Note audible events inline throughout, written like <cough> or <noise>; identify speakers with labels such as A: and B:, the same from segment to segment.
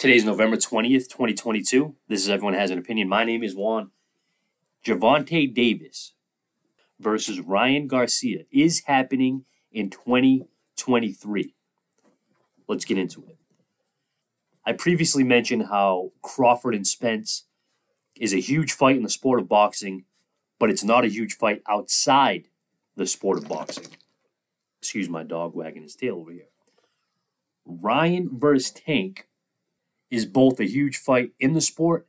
A: Today's November 20th, 2022. This is Everyone Has an Opinion. My name is Juan. Gervonta Davis versus Ryan Garcia is happening in 2023. Let's get into it. I previously mentioned how Crawford and Spence is a huge fight in the sport of boxing, but it's not a huge fight outside the sport of boxing. Excuse my dog wagging his tail over here. Ryan versus Tank is both a huge fight in the sport,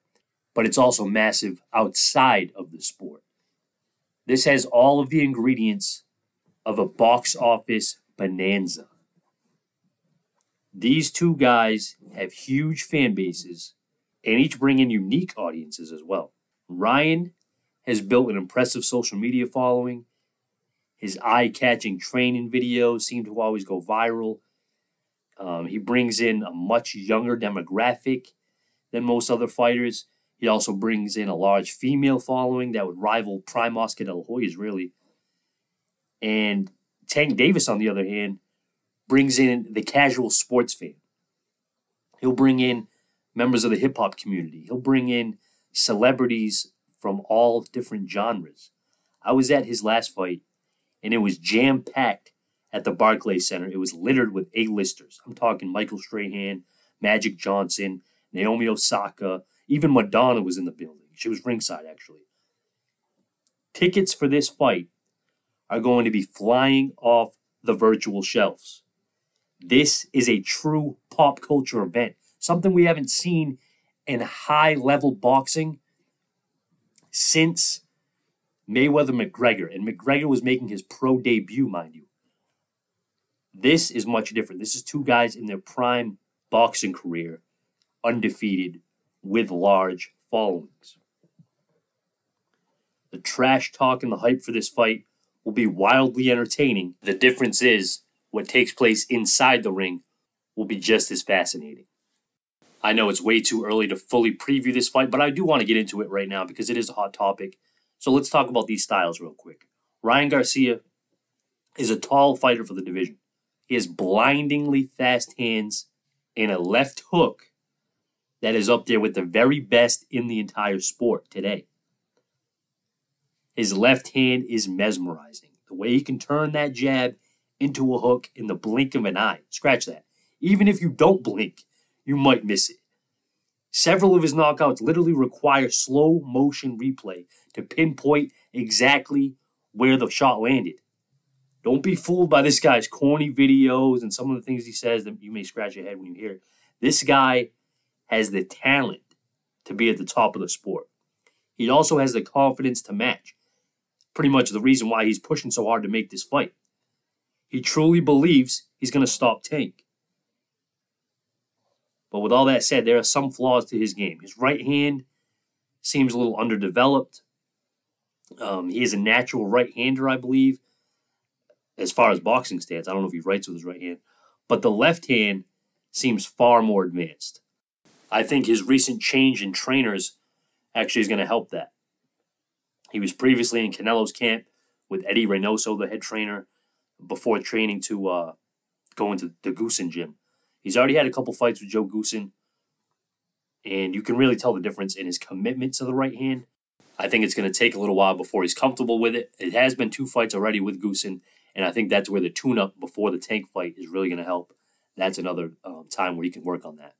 A: but it's also massive outside of the sport. This has all of the ingredients of a box office bonanza. These two guys have huge fan bases and each bring in unique audiences as well. Ryan has built an impressive social media following. His eye catching training videos seem to always go viral. Um, he brings in a much younger demographic than most other fighters. He also brings in a large female following that would rival Prime Oscar De La Hoya's, really. And Tank Davis, on the other hand, brings in the casual sports fan. He'll bring in members of the hip hop community. He'll bring in celebrities from all different genres. I was at his last fight, and it was jam packed at the Barclays Center. It was littered with A-listers. I'm talking Michael Strahan, Magic Johnson, Naomi Osaka, even Madonna was in the building. She was ringside, actually. Tickets for this fight are going to be flying off the virtual shelves. This is a true pop culture event, something we haven't seen in high level boxing since Mayweather McGregor. And McGregor was making his pro debut, mind you. This is much different. This is two guys in their prime boxing career, undefeated, with large followings. The trash talk and the hype for this fight will be wildly entertaining. The difference is what takes place inside the ring will be just as fascinating. I know it's way too early to fully preview this fight, but I do want to get into it right now because it is a hot topic. So let's talk about these styles real quick. Ryan Garcia is a tall fighter for the division. Has blindingly fast hands and a left hook that is up there with the very best in the entire sport today. His left hand is mesmerizing. The way he can turn that jab into a hook in the blink of an eye. Scratch that. Even if you don't blink, you might miss it. Several of his knockouts literally require slow motion replay to pinpoint exactly where the shot landed. Don't be fooled by this guy's corny videos and some of the things he says that you may scratch your head when you hear it. This guy has the talent to be at the top of the sport. He also has the confidence to match. Pretty much the reason why he's pushing so hard to make this fight. He truly believes he's going to stop Tank. But with all that said, there are some flaws to his game. His right hand seems a little underdeveloped. Um, he is a natural right hander, I believe as far as boxing stance. I don't know if he writes with his right hand, but the left hand seems far more advanced. I think his recent change in trainers actually is going to help that. He was previously in Canelo's camp with Eddie Reynoso, the head trainer, before training to uh, go into the Goossen gym. He's already had a couple fights with Joe Goossen, and you can really tell the difference in his commitment to the right hand. I think it's going to take a little while before he's comfortable with it. It has been two fights already with Goossen, and I think that's where the tune up before the tank fight is really going to help. That's another um, time where you can work on that.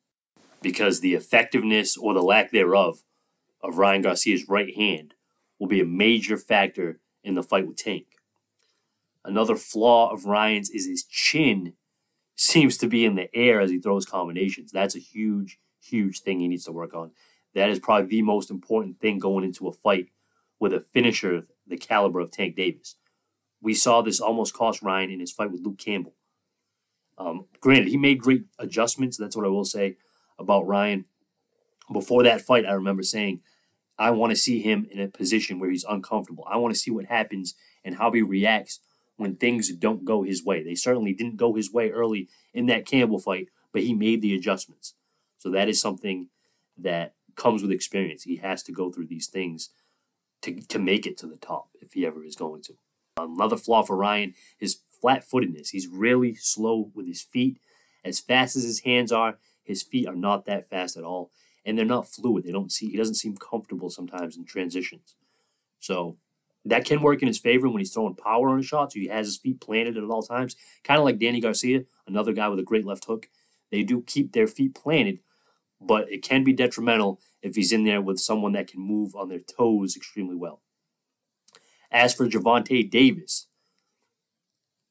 A: Because the effectiveness or the lack thereof of Ryan Garcia's right hand will be a major factor in the fight with Tank. Another flaw of Ryan's is his chin seems to be in the air as he throws combinations. That's a huge, huge thing he needs to work on. That is probably the most important thing going into a fight with a finisher the caliber of Tank Davis. We saw this almost cost Ryan in his fight with Luke Campbell. Um, granted, he made great adjustments. That's what I will say about Ryan. Before that fight, I remember saying, I want to see him in a position where he's uncomfortable. I want to see what happens and how he reacts when things don't go his way. They certainly didn't go his way early in that Campbell fight, but he made the adjustments. So that is something that comes with experience. He has to go through these things to, to make it to the top if he ever is going to. Another flaw for Ryan is flat footedness. He's really slow with his feet. As fast as his hands are, His feet are not that fast at all, and they're not fluid. They don't see. He doesn't seem comfortable sometimes in transitions. So that can work in his favor when he's throwing power on his shots. So he has his feet planted at all times, kind of like Danny Garcia, another guy with a great left hook. They do keep their feet planted, but it can be detrimental if he's in there with someone that can move on their toes extremely well. As for Gervonta Davis,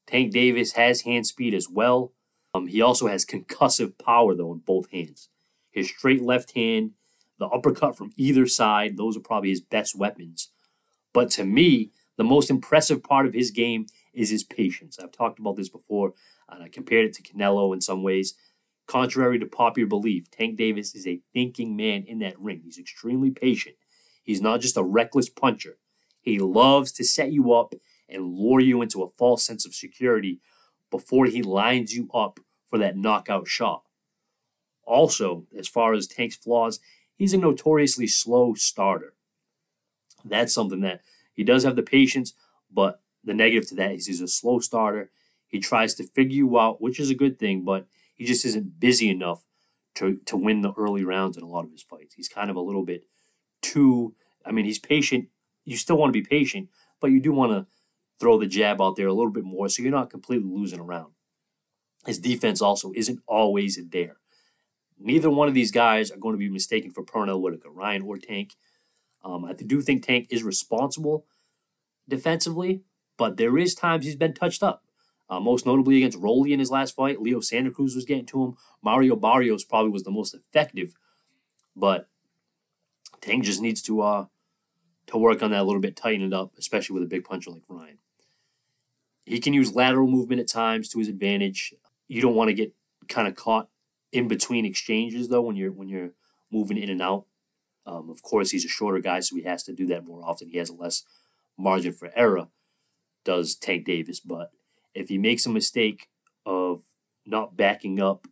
A: Tank Davis has hand speed as well. Um, he also has concussive power, though, in both hands. His straight left hand, the uppercut from either side, those are probably his best weapons. But to me, the most impressive part of his game is his patience. I've talked about this before, and I compared it to Canelo in some ways. Contrary to popular belief, Tank Davis is a thinking man in that ring. He's extremely patient. He's not just a reckless puncher. He loves to set you up and lure you into a false sense of security before he lines you up for that knockout shot. Also, as far as Tank's flaws, he's a notoriously slow starter. That's something that he does have the patience, but the negative to that is he's a slow starter. He tries to figure you out, which is a good thing, but he just isn't busy enough to, to win the early rounds in a lot of his fights. He's kind of a little bit too, I mean, he's patient. You still want to be patient, but you do want to throw the jab out there a little bit more so you're not completely losing around. His defense also isn't always there. Neither one of these guys are going to be mistaken for Pernell Whitaker, Ryan or Tank. Um, I do think Tank is responsible defensively, but there is times he's been touched up. Uh, most notably against Rolly in his last fight, Leo Santa Cruz was getting to him. Mario Barrios probably was the most effective, but Tank just needs to uh, to work on that a little bit, tighten it up, especially with a big puncher like Ryan. He can use lateral movement at times to his advantage. You don't want to get kind of caught in between exchanges though when you're when you're moving in and out. Um, of course, he's a shorter guy, so he has to do that more often. He has a less margin for error. Does Tank Davis, but if he makes a mistake of not backing up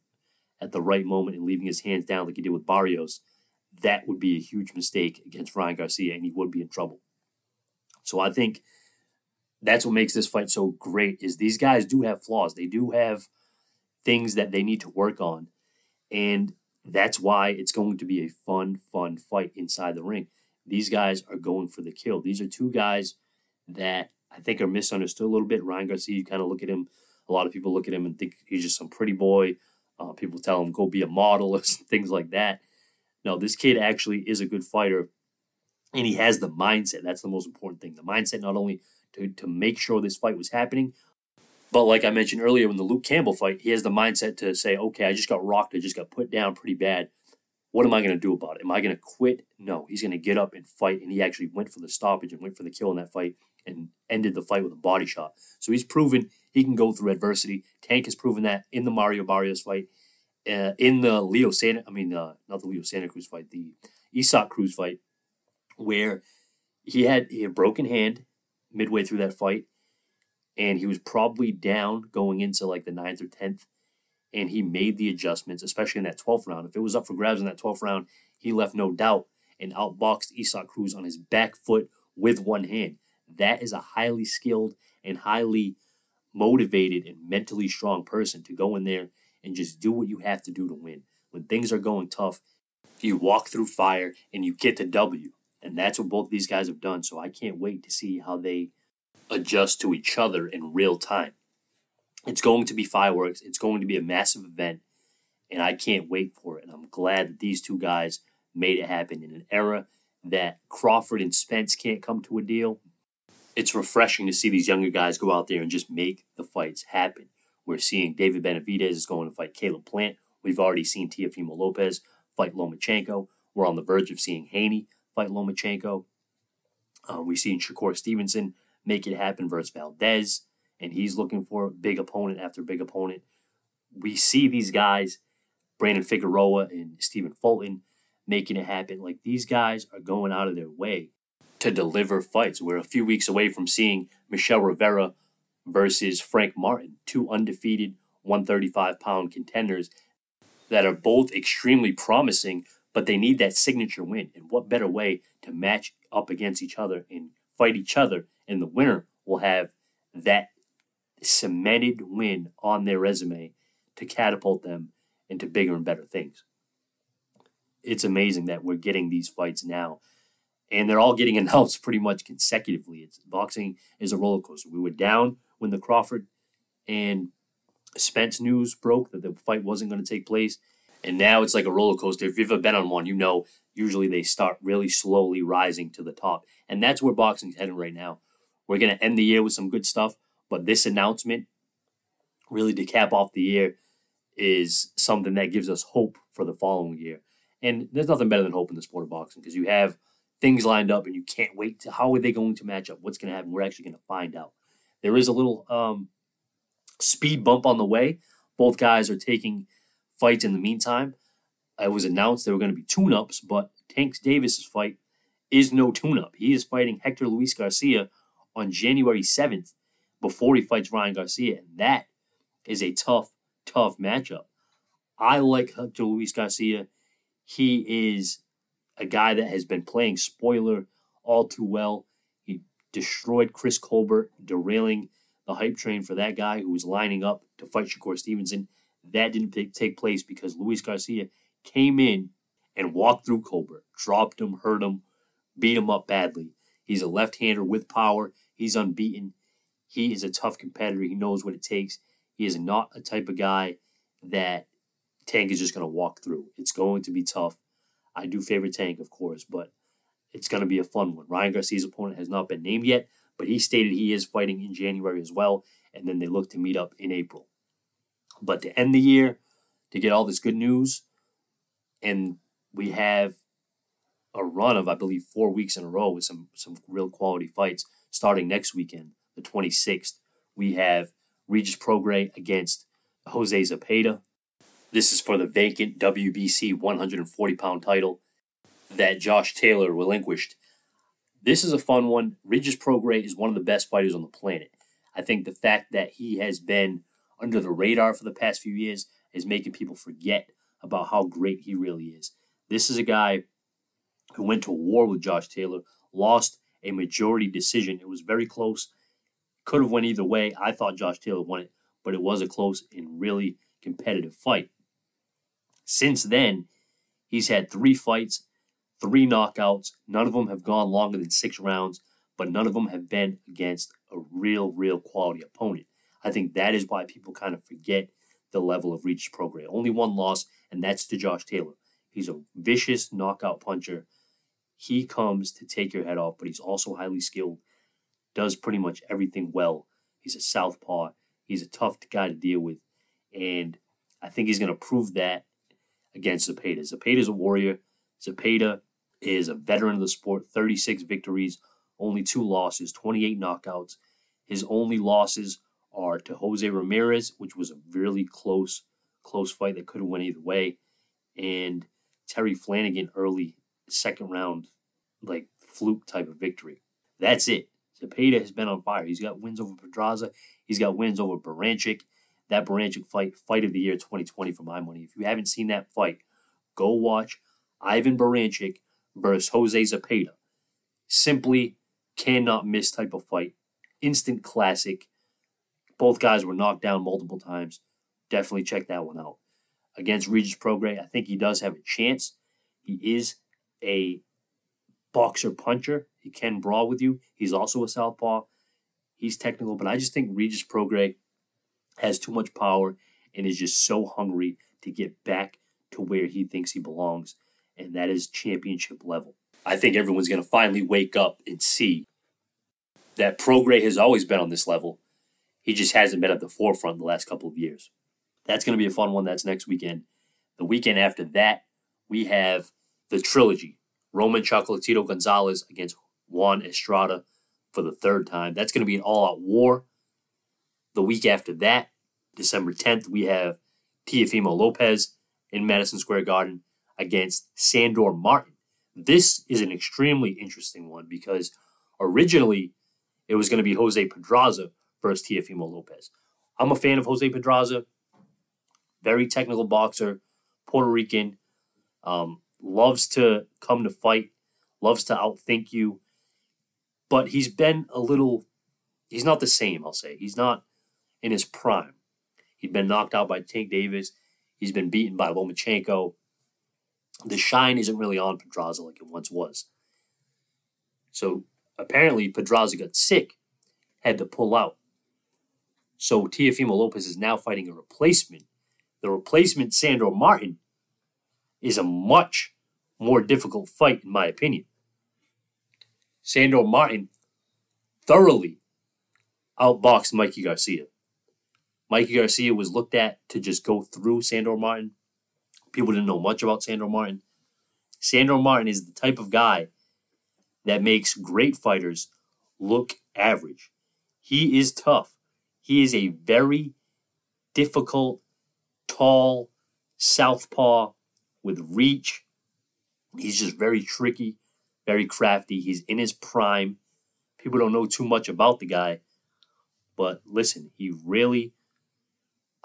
A: at the right moment and leaving his hands down like he did with Barrios, that would be a huge mistake against Ryan Garcia, and he would be in trouble. So I think that's what makes this fight so great is these guys do have flaws. They do have things that they need to work on. And that's why it's going to be a fun, fun fight inside the ring. These guys are going for the kill. These are two guys that I think are misunderstood a little bit. Ryan Garcia, you kind of look at him, a lot of people look at him and think he's just some pretty boy. Uh, people tell him, go be a model <laughs> or things like that. No, this kid actually is a good fighter and he has the mindset. That's the most important thing. The mindset not only to, to make sure this fight was happening, but like I mentioned earlier in the Luke Campbell fight, he has the mindset to say, okay, I just got rocked. I just got put down pretty bad. What am I going to do about it? Am I going to quit? No, he's going to get up and fight. And he actually went for the stoppage and went for the kill in that fight and ended the fight with a body shot. So he's proven he can go through adversity. Tank has proven that in the Mario Barrios fight, uh, in the Leo Santa, I mean, uh, not the Leo Santa Cruz fight, the Isaac Cruz fight, where he had, he had a broken hand midway through that fight and he was probably down going into like the ninth or tenth, and he made the adjustments, especially in that twelfth round. If it was up for grabs in that twelfth round, he left no doubt and outboxed Isaac Cruz on his back foot with one hand. That is a highly skilled and highly motivated and mentally strong person to go in there and just do what you have to do to win. When things are going tough, you walk through fire and you get the W. And that's what both these guys have done. So I can't wait to see how they adjust to each other in real time. It's going to be fireworks. It's going to be a massive event, and I can't wait for it. And I'm glad that these two guys made it happen in an era that Crawford and Spence can't come to a deal. It's refreshing to see these younger guys go out there and just make the fights happen. We're seeing David Benavidez is going to fight Caleb Plant. We've already seen Teofimo Lopez fight Lomachenko. We're on the verge of seeing Haney fight Lomachenko. Uh, we've seen Shakur Stevenson make it happen versus Valdez, and he's looking for big opponent after big opponent. We see these guys, Brandon Figueroa and Stephen Fulton, making it happen. Like these guys are going out of their way to deliver fights. We're a few weeks away from seeing Michel Rivera versus Frank Martin, two undefeated 135 pound contenders that are both extremely promising, but they need that signature win. And what better way to match up against each other and fight each other and the winner will have that cemented win on their resume to catapult them into bigger and better things. It's amazing that we're getting these fights now, and they're all getting <laughs> announced pretty much consecutively. It's boxing is a roller coaster. We were down when the Crawford and Spence news broke that the fight wasn't going to take place, and now it's like a roller coaster. If you've ever been on one, you know usually they start really slowly rising to the top, and that's where boxing's heading right now. We're going to end the year with some good stuff, but this announcement, really to cap off the year, is something that gives us hope for the following year. And there's nothing better than hope in the sport of boxing because you have things lined up and you can't wait to how are they going to match up? What's going to happen? We're actually going to find out. There is a little um, speed bump on the way. Both guys are taking fights in the meantime. It was announced there were going to be tune ups, but Tank Davis's fight is no tune up. He is fighting Hector Luis Garcia on January 7th before he fights Ryan Garcia. And that is a tough, tough matchup. I like Hector Luis Garcia. He is a guy that has been playing spoiler all too well. Destroyed Chris Colbert, derailing the hype train for that guy who was lining up to fight Shakur Stevenson. That didn't take place because Luis Garcia came in and walked through Colbert, dropped him, hurt him, beat him up badly. He's a left hander with power. He's unbeaten. He is a tough competitor. He knows what it takes. He is not a type of guy that Tank is just going to walk through. It's going to be tough. I do favor Tank, of course, but it's going to be a fun one. Ryan Garcia's opponent has not been named yet, but he stated he is fighting in January as well, and then they look to meet up in April. But to end the year, to get all this good news, and we have a run of, I believe, four weeks in a row with some some real quality fights starting next weekend, the 26th. We have Regis Prograis against Jose Zepeda. This is for the vacant WBC 140 pound title that Josh Taylor relinquished. This is a fun one. Regis Prograis is one of the best fighters on the planet. I think the fact that he has been under the radar for the past few years is making people forget about how great he really is. This is a guy who went to war with Josh Taylor, lost a majority decision. It was very close. Could have went either way. I thought Josh Taylor won it, but it was a close and really competitive fight. Since then, he's had three fights, three knockouts. None of them have gone longer than six rounds, but none of them have been against a real, real quality opponent. I think that is why people kind of forget the level of Regis Prograis. Only one loss, and that's to Josh Taylor. He's a vicious knockout puncher he comes to take your head off, but he's also highly skilled, does pretty much everything well. He's a southpaw. He's a tough guy to deal with. And I think he's going to prove that against Zepeda. Zepeda's a warrior. Zepeda is a veteran of the sport, 36 victories, only two losses, 28 knockouts. His only losses are to Jose Ramirez, which was a really close, close fight that could have went either way, and Terry Flanagan early second round, like fluke type of victory. That's it. Zepeda has been on fire. He's got wins over Pedraza. He's got wins over Baranchyk. That Baranchyk fight, fight of the year 2020 for my money. If you haven't seen that fight, go watch Ivan Baranchyk versus Jose Zepeda. Simply cannot miss type of fight. Instant classic. Both guys were knocked down multiple times. Definitely check that one out. Against Regis Prograis, I think he does have a chance. He is a boxer puncher. He can brawl with you. He's also a southpaw. He's technical, but I just think Regis Prograis has too much power and is just so hungry to get back to where he thinks he belongs, and that is championship level. I think everyone's going to finally wake up and see that Prograis has always been on this level. He just hasn't been at the forefront the last couple of years. That's going to be a fun one. That's next weekend. The weekend after that, we have the trilogy Roman Chocolatito Gonzalez against Juan Estrada for the third time. That's going to be an all out war. The week after that, December 10th, we have Teofimo Lopez in Madison Square Garden against Sandor Martin. This is an extremely interesting one because originally it was going to be Jose Pedraza versus Teofimo Lopez. I'm a fan of Jose Pedraza, very technical boxer, Puerto Rican. Um, loves to come to fight, loves to outthink you. But he's been a little, he's not the same, I'll say. He's not in his prime. He'd been knocked out by Tank Davis. He's been beaten by Lomachenko. The shine isn't really on Pedraza like it once was. So apparently Pedraza got sick, had to pull out. So Teofimo Lopez is now fighting a replacement. The replacement, Sandor Martin, is a much more difficult fight, in my opinion. Sandor Martin thoroughly outboxed Mikey Garcia. Mikey Garcia was looked at to just go through Sandor Martin. People didn't know much about Sandor Martin. Sandor Martin is the type of guy that makes great fighters look average. He is tough. He is a very difficult, tall southpaw with reach. He's just very tricky, very crafty. He's in his prime. People don't know too much about the guy, but listen, he really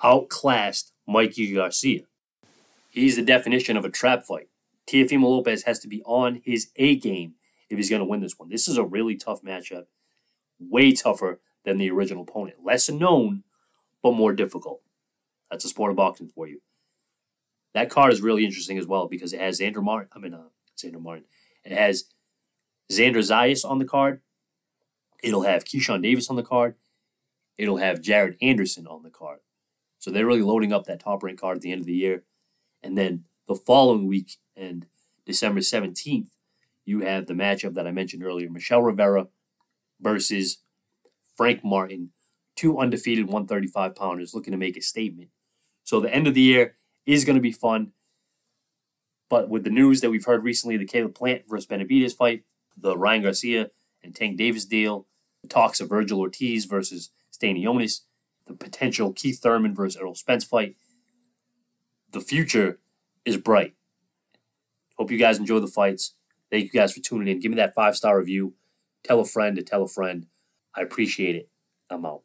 A: outclassed Mikey Garcia. He's the definition of a trap fight. Teofimo Lopez has to be on his A game if he's going to win this one. This is a really tough matchup, way tougher than the original opponent. Less known, but more difficult. That's a sport of boxing for you. That card is really interesting as well because it has Xander Martin. I mean, uh, Xander Martin. It has Xander Zayas on the card. It'll have Keyshawn Davis on the card. It'll have Jared Anderson on the card. So they're really loading up that top rank card at the end of the year. And then the following week and December 17th, you have the matchup that I mentioned earlier Michel Rivera versus Frank Martin, two undefeated 135 pounders looking to make a statement. So the end of the year is going to be fun. But with the news that we've heard recently, the Caleb Plant versus Benavidez fight, the Ryan Garcia and Tank Davis deal, the talks of Vergil Ortiz versus Stanionis, the potential Keith Thurman versus Errol Spence fight. The future is bright. Hope you guys enjoy the fights. Thank you guys for tuning in. Give me that five star review. Tell a friend to tell a friend. I appreciate it. I'm out.